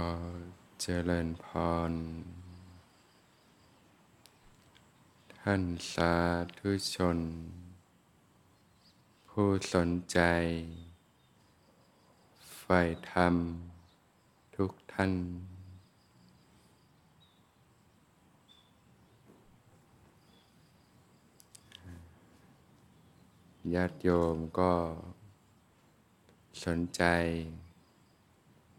อเจริญพร ท่านสาธุชน ผู้สนใจใฝ่ธรรมทุกท่าน ญาติโยมก็สนใจ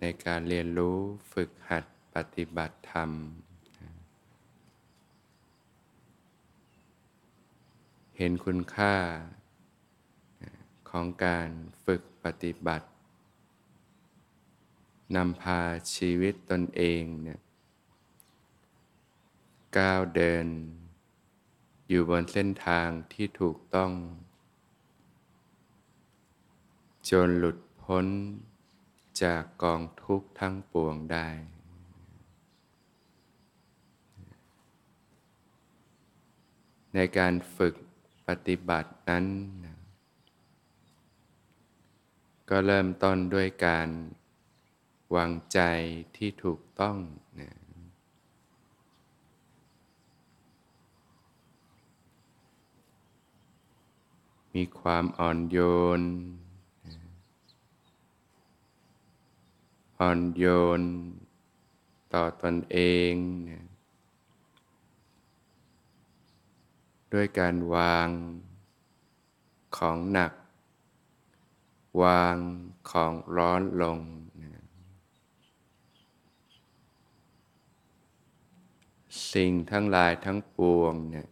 ในการเรียนรู้ฝึกหัดปฏิบัติธรรม เห็นคุณค่าของการฝึกปฏิบัตินำพาชีวิตตนเองเนี่ยก้าวเดิน อยู่บนเส้นทางที่ถูกต้อง จนหลุดพ้น จากกองทุกข์ทั้งปวงได้ ในการฝึกปฏิบัตินั้น ก็เริ่มต้นด้วยการวางใจที่ถูกต้องนะมีความอ่อนโยน อ่อนโยน ต่อตอนเองนะด้วยการวางของหนัก วางของร้อนลงนะสิ่งทั้งหลายทั้งปวงเนี่ย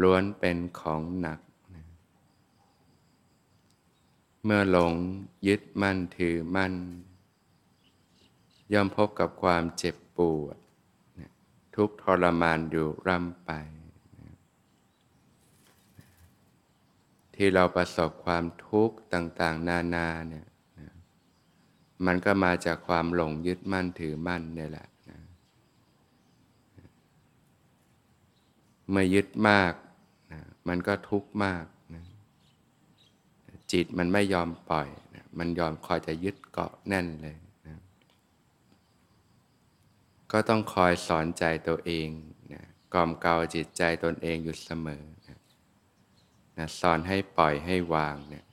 ล้วนเป็นของหนัก เมื่อหลงยึดมั่นถือมั่น ย่อมพบกับความเจ็บปวด ทุกทรมานอยู่ร่ำไป ที่เราประสบความทุกข์ต่าง ๆ นานาเนี่ยมันก็มาจากความหลงยึดมั่นถือมั่นเนี่ยแหละเมื่อยึดมากมันก็ทุกข์มาก จิตมันไม่ยอมปล่อยนะมันยอมคอยจะยึดเกาะแน่นเลยนะก็ต้องคอยสอนใจตัวเองนะกล่อมเกลาจิตใจตนเองอยู่เสมอนะนะสอนให้ปล่อยให้วางเนะี่ย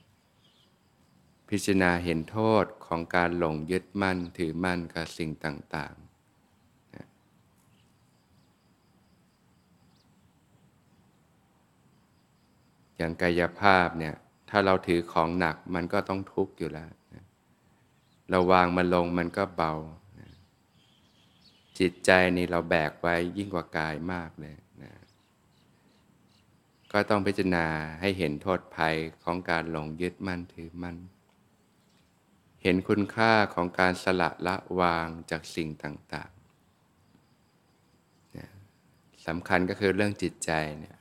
พิจารณาเห็นโทษของการหลงยึดมั่นถือมั่นกับสิ่งต่างๆนะอย่างกายภาพเนี่ย ถ้าเราถือของหนักมันก็ต้องทุกข์อยู่แล้วนะเราวางมันลงมันก็เบานะจิตใจนี่เราแบกไว้ยิ่งกว่ากายมากเลยนะก็ต้องพิจารณาให้เห็นโทษภัยของการหลงยึดมั่นถือมั่น เห็นคุณค่าของการสละละวางจากสิ่งต่างๆสำคัญก็คือเรื่องจิตใจเนี่ย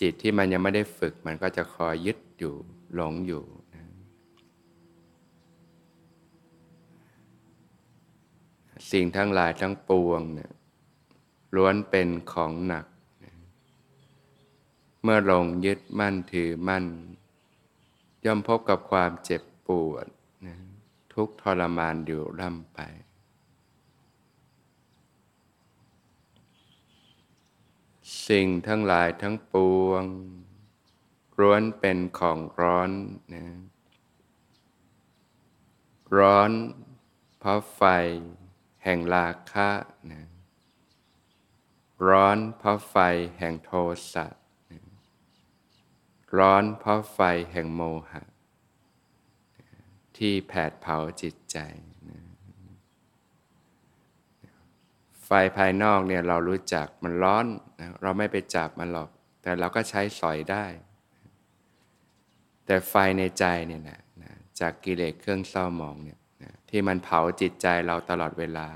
จิตที่มันยังไม่ได้ฝึก มันก็จะคอยยึดอยู่หลงอยู่นะสิ่งทั้งหลายทั้งปวงเนี่ยล้วนเป็นของหนักนะเมื่อหลงยึดมั่นถือมั่น ย่อมพบกับความเจ็บปวดนะทุกทรมานอยู่ร่ำไป สิ่งทั้งหลายทั้งปวงร้วนเป็นของร้อนนะร้อนเพราะไฟ แห่งราคะนะร้อนเพราะไฟแห่งโทสะนะร้อนเพราะไฟแห่งโมหะ ที่แผดเผาจิตใจไฟ ภายนอกเนี่ยเรารู้จักมันร้อนนะเราไม่ไปจับมันหรอก แต่เราก็ใช้สอยได้ แต่ไฟในใจเนี่ยนะนะจากกิเลสเครื่องเศร้าหมองเนี่ยนะที่มันเผาจิตใจเราตลอดเวลา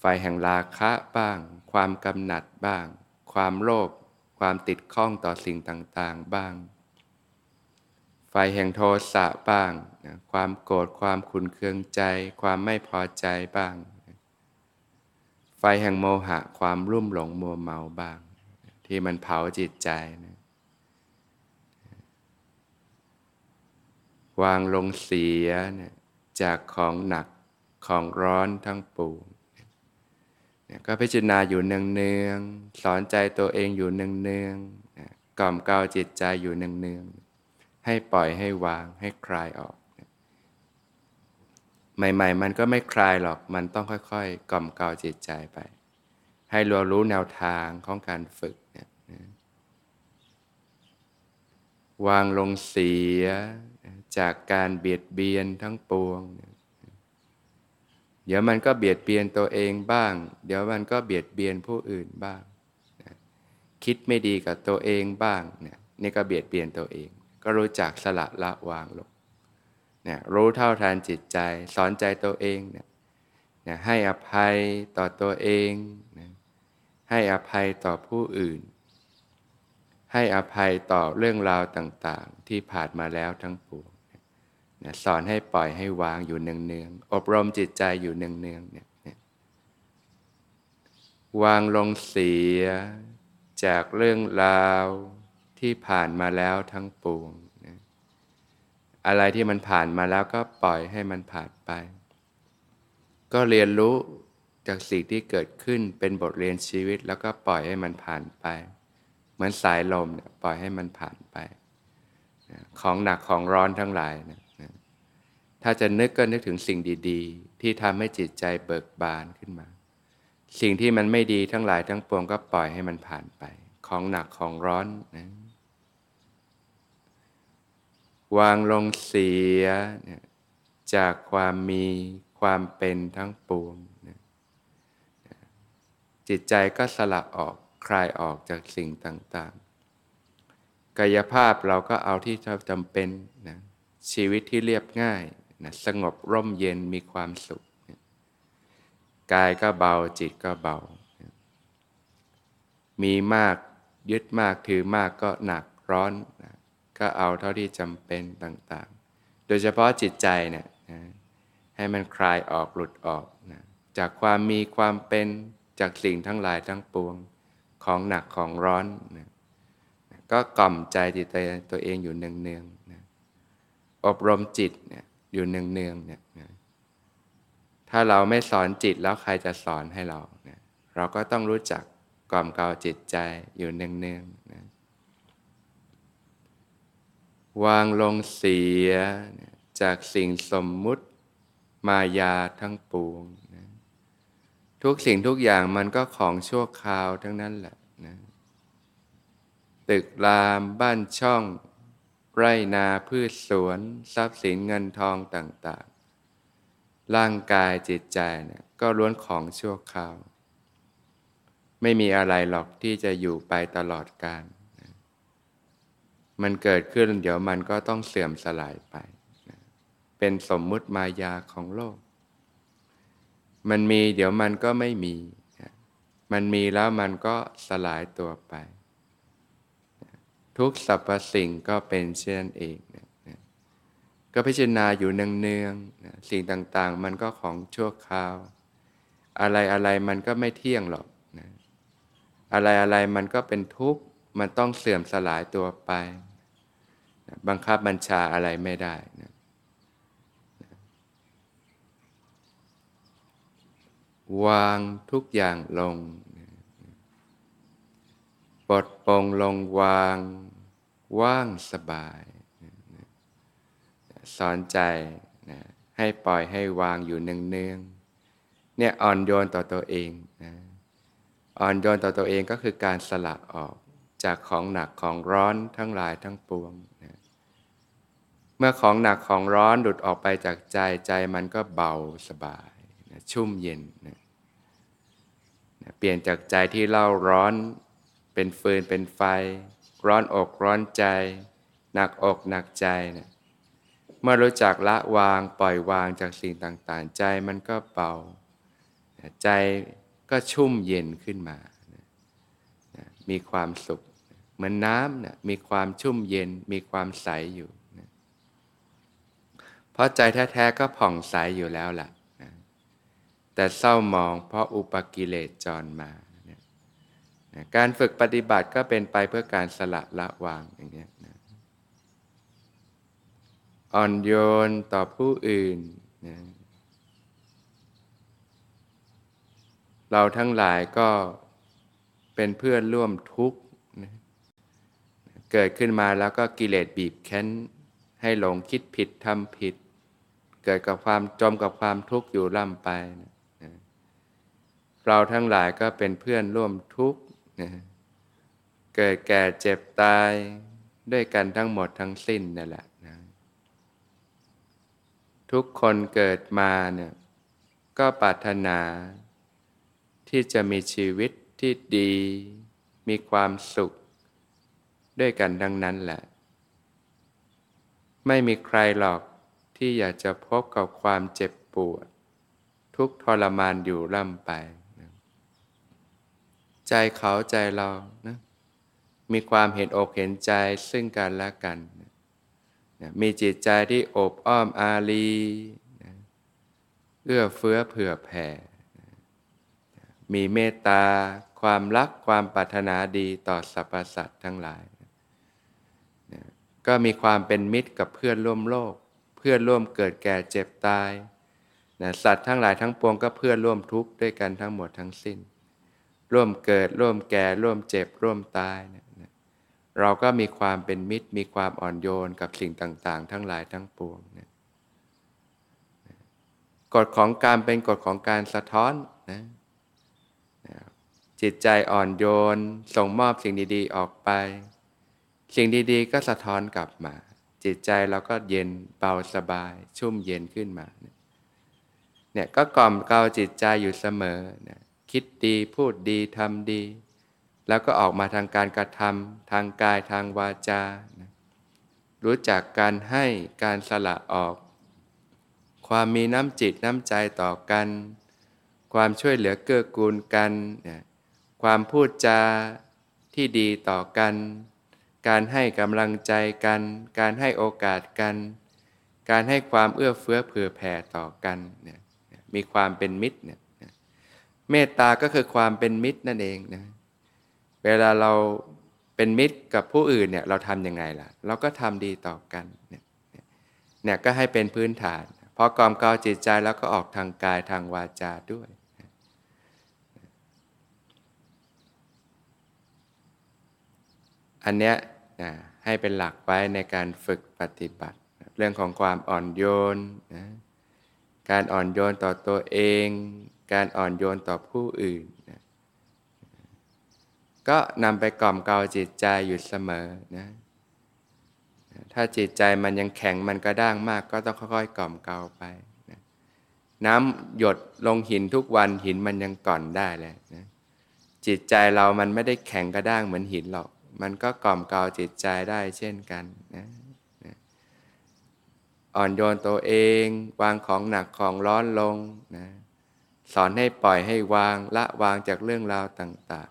ไฟแห่งราคะบ้าง ความกำหนัดบ้าง ความโลภความติดข้องต่อสิ่งต่างๆบ้าง ไฟแห่งโทสะบ้างนะความโกรธความขุนเคืองใจ ความไม่พอใจบ้าง ไฟแห่งโมหะความรุ่มหลงมัวเมาบ้าง ที่มันเผาจิตใจนะวางลงเสียนี่ยจากของหนักของร้อนทั้งปวงเนี่ยก็พิจารณาอยู่เนืองๆสอนใจตัวเองอยู่เนืองๆกล่อมเกลาจิตใจอยู่เนืองๆให้ปล่อยให้วางให้คลายออก ใหม่ ๆ มันก็ไม่คลายหรอกมันต้องค่อยๆ กล่อมเกลาจิตใจไป ให้เรารู้แนวทางของการฝึกเนี่ยวางลงเสียจากการเบียดเบียนทั้งปวง เดี๋ยวมันก็เบียดเบียนตัวเองบ้าง เดี๋ยวมันก็เบียดเบียนผู้อื่นบ้าง คิดไม่ดีกับตัวเองบ้างเนี่ยนี่ก็เบียดเบียนตัวเอง ก็รู้จักสละละวางลง นี่ยรู้เท่าทันจิตใจ สอนใจตัวเองนี่ยให้อภัยต่อตัวเองให้อภัยต่อผู้อื่น ให้อภัยต่อเรื่องราวต่างๆ ที่ผ่านมาแล้วทั้งปวงนะสอนให้ปล่อยให้วางอยู่เนืองๆอบรมจิตใจอยู่เนืองๆเนี่ยวางลงเสียจากเรื่องราวที่ผ่านมาแล้วทั้งปวง อะไรที่มันผ่านมาแล้วก็ปล่อยให้มันผ่านไป ก็เรียนรู้จากสิ่งที่เกิดขึ้นเป็นบทเรียนชีวิตแล้วก็ปล่อยให้มันผ่านไป เหมือนสายลมเนี่ยปล่อยให้มันผ่านไป ของหนักของร้อนทั้งหลายนะถ้าจะนึกก็นึกถึงสิ่งดีๆ ที่ทำให้จิตใจเบิกบานขึ้นมา สิ่งที่มันไม่ดีทั้งหลายทั้งปวงก็ปล่อยให้มันผ่านไป ของหนักของร้อนนะ วางลงเสียจากความมีความเป็นทั้งปวง จิตใจก็สละออกคลายออกจากสิ่งต่างๆ กายภาพเราก็เอาที่จำเป็นนะชีวิตที่เรียบง่ายนะสงบร่มเย็นมีความสุข กายก็เบาจิตก็เบา มีมากยึดมากถือมากก็หนักร้อน ก็เอาเท่าที่จำเป็นต่างๆ โดยเฉพาะจิตใจเนี่ยนะให้มันคลายออกหลุดออกนะจากความมีความเป็นจากสิ่งทั้งหลายทั้งปวงของหนักของร้อนนะก็กล่อมใจจิตใจตัวเองอยู่เนืองๆนะอบรมจิตเนี่ยอยู่เนืองๆเนี่ยนะถ้าเราไม่สอนจิตแล้วใครจะสอนให้เรานะเราก็ต้องรู้จักกล่อมเกลาจิตใจอยู่เนืองๆนะ วางลงเสียจากสิ่งสมมุติมายาทั้งปวงทุกสิ่งทุกอย่างมันก็ของชั่วคราวทั้งนั้นแหละนะตึกรามบ้านช่อง ไรนาพืชสวน ทรัพย์สินเงินทองต่างๆ ร่างกายจิตใจเนี่ยก็ล้วนของชั่วคราว ไม่มีอะไรหรอกที่จะอยู่ไปตลอดกาล มันเกิดขึ้นเดี๋ยวมันก็ต้องเสื่อมสลายไป เป็นสมมุติมายาของโลก มันมีเดี๋ยวมันก็ไม่มี มันมีแล้วมันก็สลายตัวไป ทุกสรรพสิ่งก็เป็นเช่นเองก็พิจารณาอยู่เนืองๆสิ่งต่างๆ มันก็ของชั่วคราว อะไรอะไรมันก็ไม่เที่ยงหรอกอะไรอะไรมันก็เป็นทุกข์ มันต้องเสื่อมสลายตัวไป บังคับบัญชาอะไรไม่ได้นะวางทุกอย่างลงปลดปลงลงวาง ว่างสบายสอนใจนะให้ปล่อยให้วางอยู่เนืองๆเนี่ยอ่อนโยนต่อตัวเองนะอ่อนโยนต่อตัวเองก็คือการสละออกจากของหนักของร้อนทั้งหลายทั้งปวงนะ เมื่อของหนักของร้อนหลุดออกไปจากใจใจมันก็เบาสบายนะชุ่มเย็นนะเปลี่ยนจากใจที่เล่าร้อนเป็นฟืนเป็นไฟ ร้อนอกร้อนใจ หนักอกหนักใจนะเมื่อรู้จักละวางปล่อยวางจากสิ่งต่างๆ ใจมันก็เบาใจก็ชุ่มเย็นขึ้นมามีความสุข เหมือนน้ำนะมีความชุ่มเย็นมีความใสอยู่ ราะใจแท้ๆก็ผ่องใสอยู่แล้วล่ะแต่เศร้ามองเพราะอุปกิเลสจรมาการฝึกปฏิบัติก็เป็นไปเพื่อการสละละวางอย่างนี้นะอ่อนโยนต่อผู้อื่นนะเราทั้งหลายก็เป็นเพื่อนร่วมทุกข์นะเกิดขึ้นมาแล้วก็กิเลสบีบแค้นให้หลงคิดผิดทำผิด เกิดกับความจมกับความทุกข์อยู่ล่ำไปนะเราทั้งหลายก็เป็นเพื่อนร่วมทุกข์นะเกิดแก่เจ็บตายด้วยกันทั้งหมดทั้งสิ้นนั่นแหละนะทุกคนเกิดมาเนี่ยก็ปรารถนา ที่จะมีชีวิตที่ดี มีความสุข ด้วยกันทั้งนั้นแหละ ไม่มีใครหรอก ที่อยากจะพบกับความเจ็บปวด ทุกทรมานอยู่ร่ำไปนะใจเขาใจเรานะมีความเห็นอกเห็นใจซึ่งกันและกันนะมีจิตใจที่อบอ้อมอารีนะเอื้อเฟื้อเผื่อแผ่มีเมตตาความรักความปรารถนาดีต่อสรรพสัตว์ทั้งหลายนะก็มีความเป็นมิตรกับเพื่อนร่วมโลก เพื่อนร่วมเกิดแก่เจ็บตายนะสัตว์ทั้งหลายทั้งปวงก็เพื่อนร่วมทุกข์ด้วยกันทั้งหมดทั้งสิ้น ร่วมเกิดร่วมแก่ร่วมเจ็บร่วมตายนะนะเราก็มีความเป็นมิตร มีความอ่อนโยนกับสิ่งต่างๆ ทั้งหลายทั้งปวงนะกฎของการเป็นกฎของการสะท้อนนะจิตใจอ่อนโยน ส่งมอบสิ่งดีๆออกไป สิ่งดีๆ ก็สะท้อนกลับมา จิตใจเราก็เย็นเบาสบาย ชุ่มเย็นขึ้นมาเนี่ยก็กล่อมเกลาจิตใจอยู่เสมอนะคิดดีพูดดีทำดี แล้วก็ออกมาทางการกระทำทางกายทางวาจานะรู้จักการให้การสละออก ความมีน้ำจิตน้ำใจต่อกัน ความช่วยเหลือเกื้อกูลกันนะความพูดจาที่ดีต่อกัน การให้กำลังใจกัน การให้โอกาสกัน การให้ความเอื้อเฟื้อเผื่อแผ่ต่อกันเนี่ยมีความเป็นมิตรเนี่ยเมตตาก็คือความเป็นมิตรนั่นเองนะเวลาเราเป็นมิตรกับผู้อื่นเนี่ยเราทำยังไงล่ะ เราก็ทำดีต่อกันเนี่ยเนี่ยก็ให้เป็นพื้นฐานพอกอมเกาจิตใจแล้วก็ออกทางกายทางวาจาด้วย อันเนี้ยนะให้เป็นหลักไว้ในการฝึกปฏิบัติ เรื่องของความอ่อนโยนนะการอ่อนโยนต่อตัวเอง การอ่อนโยนต่อผู้อื่นนะก็นำไปกล่อมเกลาจิตใจอยู่เสมอนะถ้าจิตใจมันยังแข็งมันกระด้างมาก ก็ต้องค่อยๆกล่อมเกลาไปนะน้ำหยดลงหินทุกวันหินมันยังก่อนได้เลยนะจิตใจเรามันไม่ได้แข็งกระด้างเหมือนหินหรอก มันก็กล่อมเกลาจิตใจได้เช่นกันนะนะอ่อนโยนตัวเอง วางของหนักของร้อนลงนะสอนให้ปล่อยให้วางละวางจากเรื่องราวต่าง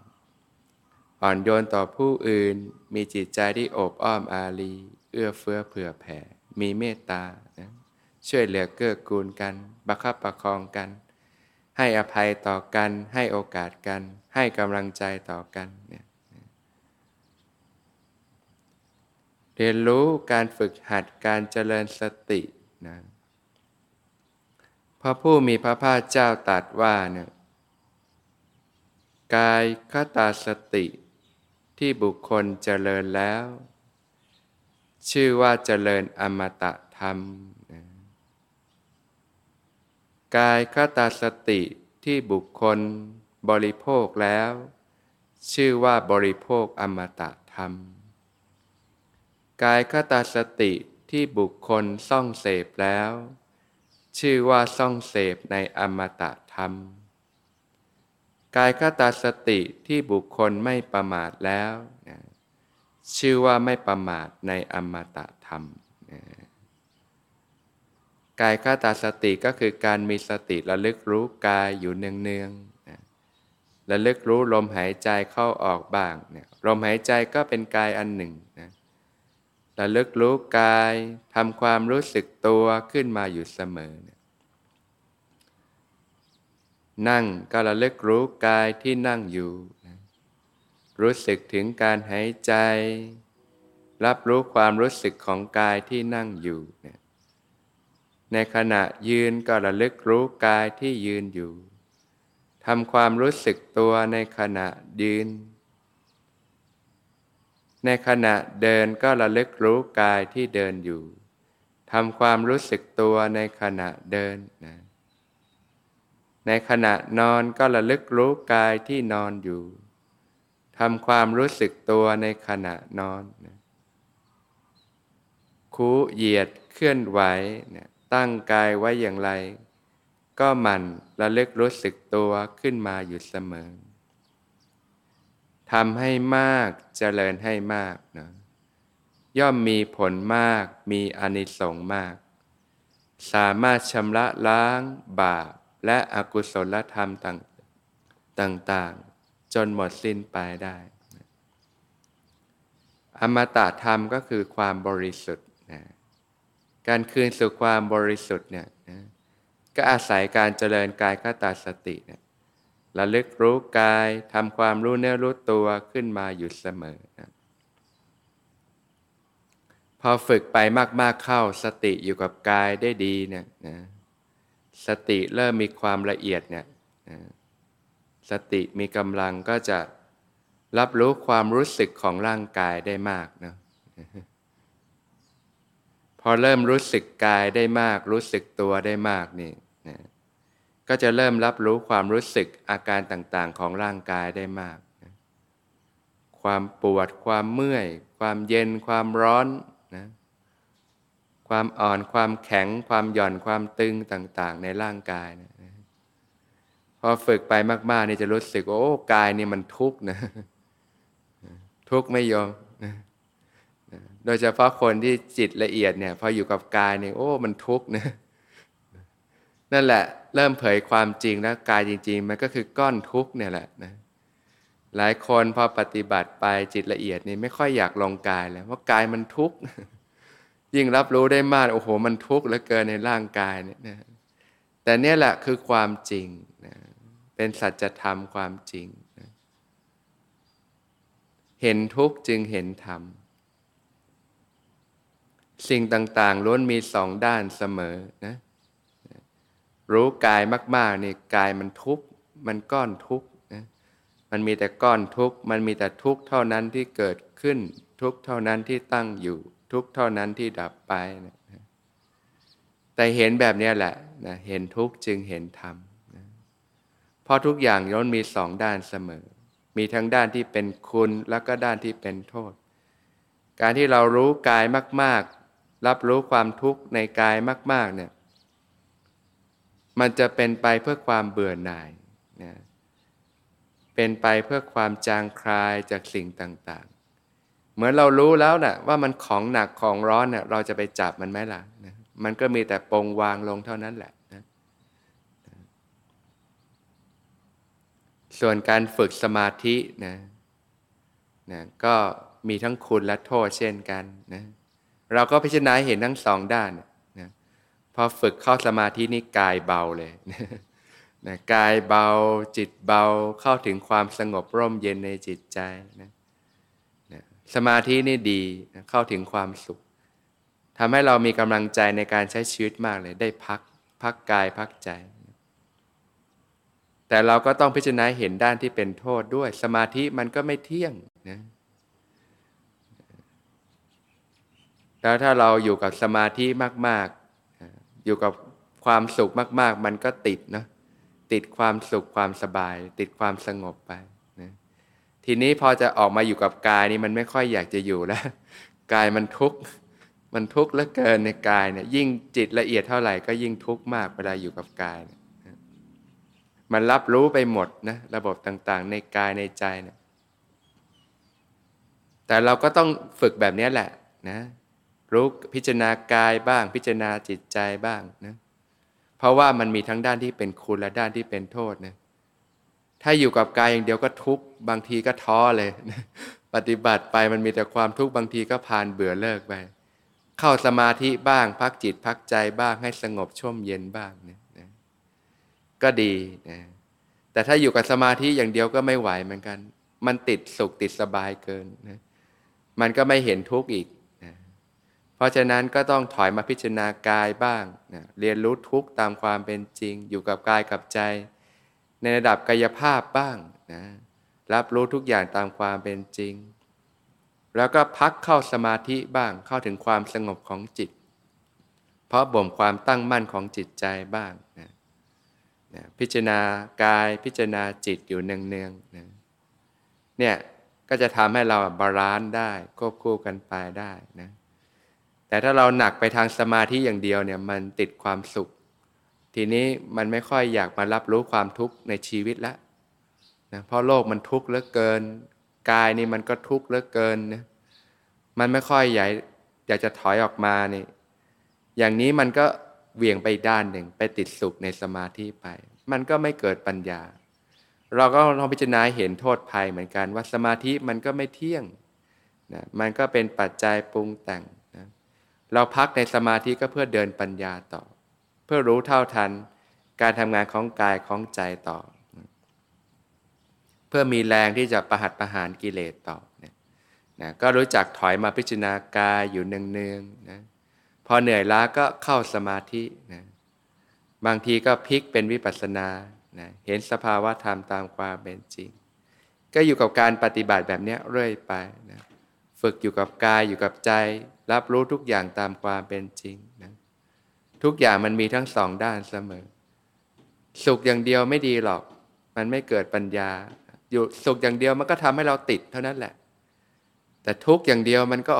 ๆ อ่อนโยนต่อผู้อื่น มีจิตใจที่โอบอ้อมอารี เอื้อเฟื้อเผื่อแผ่ มีเมตตานะช่วยเหลือเกื้อกูลกันบัคับประคองกัน ให้อภัยต่อกัน ให้โอกาสกัน ให้กำลังใจต่อกันเนี่ย เรียนรู้การฝึกหัดการเจริญสตินะพระผู้มีพระภาคเจ้าตรัสว่าเนี่ยกายคตาสติที่บุคคลเจริญแล้ว ชื่อว่าเจริญอมตะธรรมนะกายคตาสติที่บุคคลบริโภคแล้ว ชื่อว่าบริโภคอมตะธรรม กายคตาสติที่บุคคลซ่องเสพแล้ว ชื่อว่าซ่องเสพในอมตะธรรม กายคตาสติที่บุคคลไม่ประมาทแล้วชื่อว่าไม่ประมาทในอมตะธรรมกายคตาสติก็คือการมีสติระลึกรู้กายอยู่เนืองๆระลึกรู้ลมหายใจเข้าออกบ้างลมหายใจก็เป็นกายอันหนึ่งนะ ระลึกรู้กายทำความรู้สึกตัวขึ้นมาอยู่เสมอ นั่งก็ระลึกรู้กายที่นั่งอยู่ รู้สึกถึงการหายใจ รับรู้ความรู้สึกของกายที่นั่งอยู่ ในขณะยืนก็ระลึกรู้กายที่ยืนอยู่ทำความรู้สึกตัวในขณะยืน ในขณะเดินก็ระลึกรู้กายที่เดินอยู่ทำความรู้สึกตัวในขณะเดินนะในขณะนอนก็ระลึกรู้กายที่นอนอยู่ทำความรู้สึกตัวในขณะนอนนะคูเหยียดเคลื่อนไหวนะตั้งกายไว้อย่างไร ก็มันระลึกรู้สึกตัวขึ้นมาอยู่เสมอ ทำให้มากเจริญให้มากนะย่อมมีผลมากมีอนิสงส์มาก สามารถชำระล้างบาปและอกุศลธรรมต่างๆ จนหมดสิ้นไปได้ อมตะธรรมก็คือความบริสุทธิ์นะการคืนสู่ความบริสุทธิ์เนี่ยนะก็อาศัยการเจริญกายคตาสติเนี่ย ระลึกรู้กายทำความรู้เนื้อรู้ตัวขึ้นมาอยู่เสมอนะพอฝึกไปมาก ๆเข้าสติอยู่กับกายได้ดีเนี่ยนะสติเริ่มมีความละเอียดเนี่ยนะสติมีกำลังก็จะรับรู้ความรู้สึกของร่างกายได้มากนะพอเริ่มรู้สึกกายได้มาก รู้สึกตัวได้มากนี่ ก็จะเริ่มรับรู้ความรู้สึกอาการต่างๆ ของร่างกายได้มากนะความปวด ความเมื่อย ความเย็น ความร้อนนะความอ่อน ความแข็ง ความหย่อน ความตึงต่างๆ ในร่างกายนะพอฝึกไปมากๆนี่จะรู้สึกว่าโอ้กายนี่มันทุกข์นะ ทุกข์ไม่ยอมนะโดยเฉพาะคนที่จิตละเอียดเนี่ยพออยู่กับกายเนี่ยโอ้มันทุกข์นะ นั่นแหละ เริ่มเผยความจริงแล้วกายจริง ๆ มันก็คือก้อนทุกข์เนี่ยแหละนะหลายคนพอปฏิบัติไปจิตละเอียดนี่ไม่ค่อยอยากลงกายแล้วเพราะกายมันทุกข์ยิ่งรับรู้ได้มากโอ้โห มันทุกข์เหลือเกินในร่างกายเนี่ยนะแต่เนี่ยแหละคือความจริงนะเป็นสัจธรรมความจริงนะเห็นทุกข์จึงเห็นธรรมสิ่งต่างๆล้วนมีสองด้านเสมอนะ รู้กายมากๆนี่กายมันทุกข์มันก้อนทุกข์นะมันมีแต่ก้อนทุกข์มันมีแต่ทุกข์เท่านั้นที่เกิดขึ้น ทุกข์เท่านั้นที่ตั้งอยู่ ทุกข์เท่านั้นที่ดับไปนะแต่เห็นแบบนี้แหละนะเห็นทุกข์จึงเห็นธรรมนะเพราะทุกอย่างย่อมมีสองด้านเสมอ มีทั้งด้านที่เป็นคุณแล้วก็ด้านที่เป็นโทษ การที่เรารู้กายมากๆ รับรู้ความทุกข์ในกายมาก ๆเนี่ย มันจะเป็นไปเพื่อความเบื่อหน่ายนะเป็นไปเพื่อความจางคลายจากสิ่งต่างๆ เหมือนเรารู้แล้วนะ่ะว่ามันของหนักของร้อนนะ่ยเราจะไปจับมันไหมล่ะนะมันก็มีแต่ปงวางลงเท่านั้นแหละนะส่วนการฝึกสมาธินะนะก็มีทั้งคุณและโทษเช่นกันนะเราก็พิจารณาเห็นทั้งสองด้านพ อฝึกเข้าสมาธินี่กายเบาเลยนะกายเบาจิตเบาเข้าถึงความสงบร่มเย็นในจิตใจนะนะสมาธินี่ดีนะเข้าถึงความสุขทำให้เรามีกำลังใจในการใช้ชีวิตมากเลยได้พักพักกายพักใจ แต่เราก็ต้องพิจารณาเห็นด้านที่เป็นโทษด้วย สมาธิมันก็ไม่เที่ยงนะแล้วถ้าเราอยู่กับสมาธิมาก อยู่กับความสุขมาก ๆ มันก็ติดเนาะติดความสุขความสบาย ติดความสงบไปนะทีนี้พอจะออกมาอยู่กับกายนี่มันไม่ค่อยอยากจะอยู่แล้วกายมันทุกข์มันทุกข์เหลือเกินในกายเนี่ยยิ่งจิตละเอียดเท่าไหร่ก็ยิ่งทุกข์มากเวลาอยู่กับกายนะมันรับรู้ไปหมดนะระบบต่างๆ ในกายในใจเนี่ยแต่เราก็ต้องฝึกแบบนี้แหละนะ รู้พิจารณากายบ้าง พิจารณาจิตใจบ้างนะเพราะว่ามันมีทั้งด้านที่เป็นคุณและด้านที่เป็นโทษนะถ้าอยู่กับกายอย่างเดียวก็ทุกบางทีก็ท้อเลยนะปฏิบัติไปมันมีแต่ความทุกข์บางทีก็ผ่านเบื่อเลิกไปเข้าสมาธิบ้าง พักจิตพักใจบ้างให้สงบช่มเย็นบ้างนะนะก็ดีนะแต่ถ้าอยู่กับสมาธิอย่างเดียวก็ไม่ไหวเหมือนกัน มันติดสุขติดสบายเกินนะมันก็ไม่เห็นทุกข์อีก เพราะฉะนั้นก็ต้องถอยมาพิจารณากายบ้างนะเรียนรู้ทุกตามความเป็นจริง อยู่กับกายกับใจ ในระดับกายภาพบ้างนะรับรู้ทุกอย่างตามความเป็นจริง แล้วก็พักเข้าสมาธิบ้างเข้าถึงความสงบของจิต เพราะบ่มความตั้งมั่นของจิตใจบ้างนะนะพิจารณากายพิจารณาจิตอยู่เนืองๆนะเนี่ยก็จะทำให้เรา balance ได้ควบคู่กันไปได้นะ แต่ถ้าเราหนักไปทางสมาธิอย่างเดียวเนี่ยมันติดความสุข ทีนี้มันไม่ค่อยอยากมารับรู้ความทุกข์ในชีวิตแล้วนะเพราะโลกมันทุกข์เหลือเกิน กายนี่มันก็ทุกข์เหลือเกินนะมันไม่ค่อยอยากอยากจะถอยออกมานี่อย่างนี้มันก็เวี่ยงไปด้านหนึ่งไปติดสุขในสมาธิไป มันก็ไม่เกิดปัญญา เราก็ลองพิจารณาเห็นโทษภัยเหมือนกันว่าสมาธิมันก็ไม่เที่ยงนะมันก็เป็นปัจจัยปรุงแต่ง เราพักในสมาธิก็เพื่อเดินปัญญาต่อ เพื่อรู้เท่าทัน การทำงานของกายของใจต่อ เพื่อมีแรงที่จะประหัตประหารกิเลสต่อนะนะก็รู้จักถอยมาพิจารณากายอยู่เนืองๆนะพอเหนื่อยล้าก็เข้าสมาธินะบางทีก็พลิกเป็นวิปัสสนานะเห็นสภาวะธรรมตามความเป็นจริง ก็อยู่กับการปฏิบัติแบบนี้เรื่อยไปนะฝึกอยู่กับกายอยู่กับใจ รับรู้ทุกอย่างตามความเป็นจริงนะทุกอย่างมันมีทั้งสองด้านเสมอ สุขอย่างเดียวไม่ดีหรอก มันไม่เกิดปัญญา อยู่สุขอย่างเดียวมันก็ทำให้เราติดเท่านั้นแหละ แต่ทุกอย่างเดียวมันก็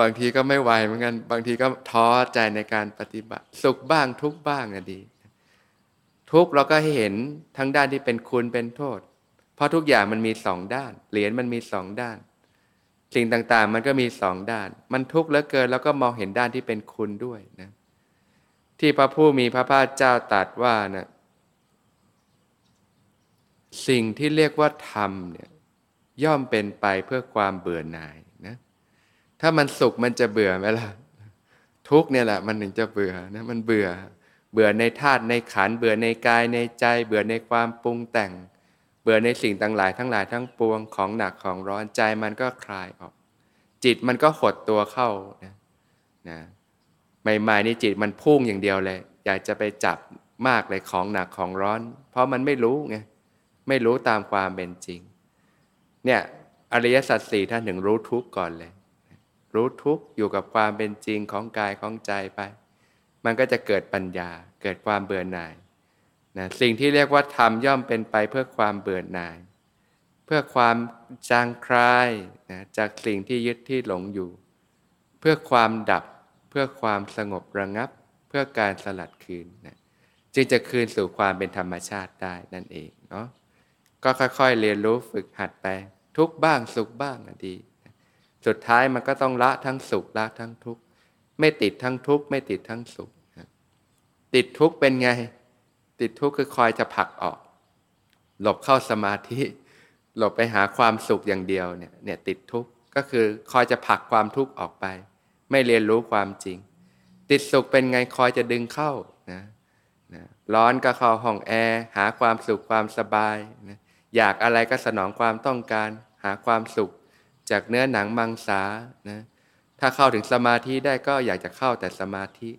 บางทีก็ไม่ไหวเหมือนกัน บางทีก็ท้อใจในการปฏิบัติ สุขบ้างทุกบ้างอะดี ทุกเราก็ให้เห็นทั้งด้านที่เป็นคุณเป็นโทษ เพราะทุกอย่างมันมีสองด้าน เหรียญมันมีสองด้าน สิ่งต่างๆ มันก็มีสองด้าน มันทุกข์เหลือเกิน แล้วก็มองเห็นด้านที่เป็นคุณด้วยนะที่พระผู้มีพระภาคเจ้าตรัสว่านะสิ่งที่เรียกว่าธรรมเนี่ยย่อมเป็นไปเพื่อความเบื่อหน่ายนะถ้ามันสุขมันจะเบื่อไหมล่ะทุกเนี่ยแหละมันถึงจะเบื่อนะมันเบื่อ เบื่อในธาตุในขันเบื่อในกายในใจ เบื่อในความปรุงแต่ง เบื่อในสิ่งต่างหลายทั้งหลายทั้งปวงของหนักของร้อนใจมันก็คลายออก จิตมันก็หดตัวเข้านะนะใหม่ๆนี่จิตมันพุ่งอย่างเดียวเลย อยากจะไปจับมากเลยของหนักของร้อน เพราะมันไม่รู้ไงไม่รู้ตามความเป็นจริง เนี่ยอริยสัจสี่ท่านถึงรู้ทุกข์ก่อนเลย รู้ทุกข์อยู่กับความเป็นจริงของกายของใจไป มันก็จะเกิดปัญญาเกิดความเบื่อหน่าย นะสิ่งที่เรียกว่าธรรมย่อมเป็นไปเพื่อความเบื่อหน่าย เพื่อความจางคลายนะจากสิ่งที่ยึดที่หลงอยู่ เพื่อความดับ เพื่อความสงบระงับ เพื่อการสลัดคืนนะจึงจะคืนสู่ความเป็นธรรมชาติได้นั่นเองเนาะก็ค่อยๆ เรียนรู้ฝึกหัดไป ทุกบ้างสุขบ้างนะดีสุดท้ายมันก็ต้องละทั้งสุขละทั้งทุกข์ไม่ติดทั้งทุกข์ไม่ติดทั้งสุข ติดทุกข์เป็นไง ติดทุกข์คือคอยจะผลักออก หลบเข้าสมาธิ หลบไปหาความสุขอย่างเดียวเนี่ยเนี่ยติดทุกข์ก็คือคอยจะผลักความทุกข์ออกไป ไม่เรียนรู้ความจริง ติดสุขเป็นไงคอยจะดึงเข้านะนะร้อนก็เข้าห้องแอร์หาความสุขความสบายนะอยากอะไรก็สนองความต้องการ หาความสุข จากเนื้อหนังมังสานะถ้าเข้าถึงสมาธิได้ก็อยากจะเข้าแต่สมาธิ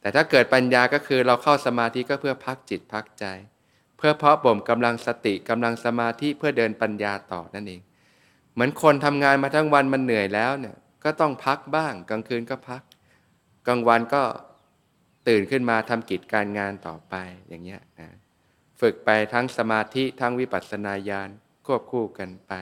แต่ถ้าเกิดปัญญาก็คือเราเข้าสมาธิก็เพื่อพักจิตพักใจ เพื่อเพาะบ่มกำลังสติกำลังสมาธิเพื่อเดินปัญญาต่อนั่นเอง เหมือนคนทำงานมาทั้งวันมันเหนื่อยแล้วเนี่ยก็ต้องพักบ้าง กลางคืนก็พัก กลางวันก็ตื่นขึ้นมาทำกิจการงานต่อไปอย่างเงี้ยนะฝึกไปทั้งสมาธิทั้งวิปัสสนาญาณควบคู่กันไป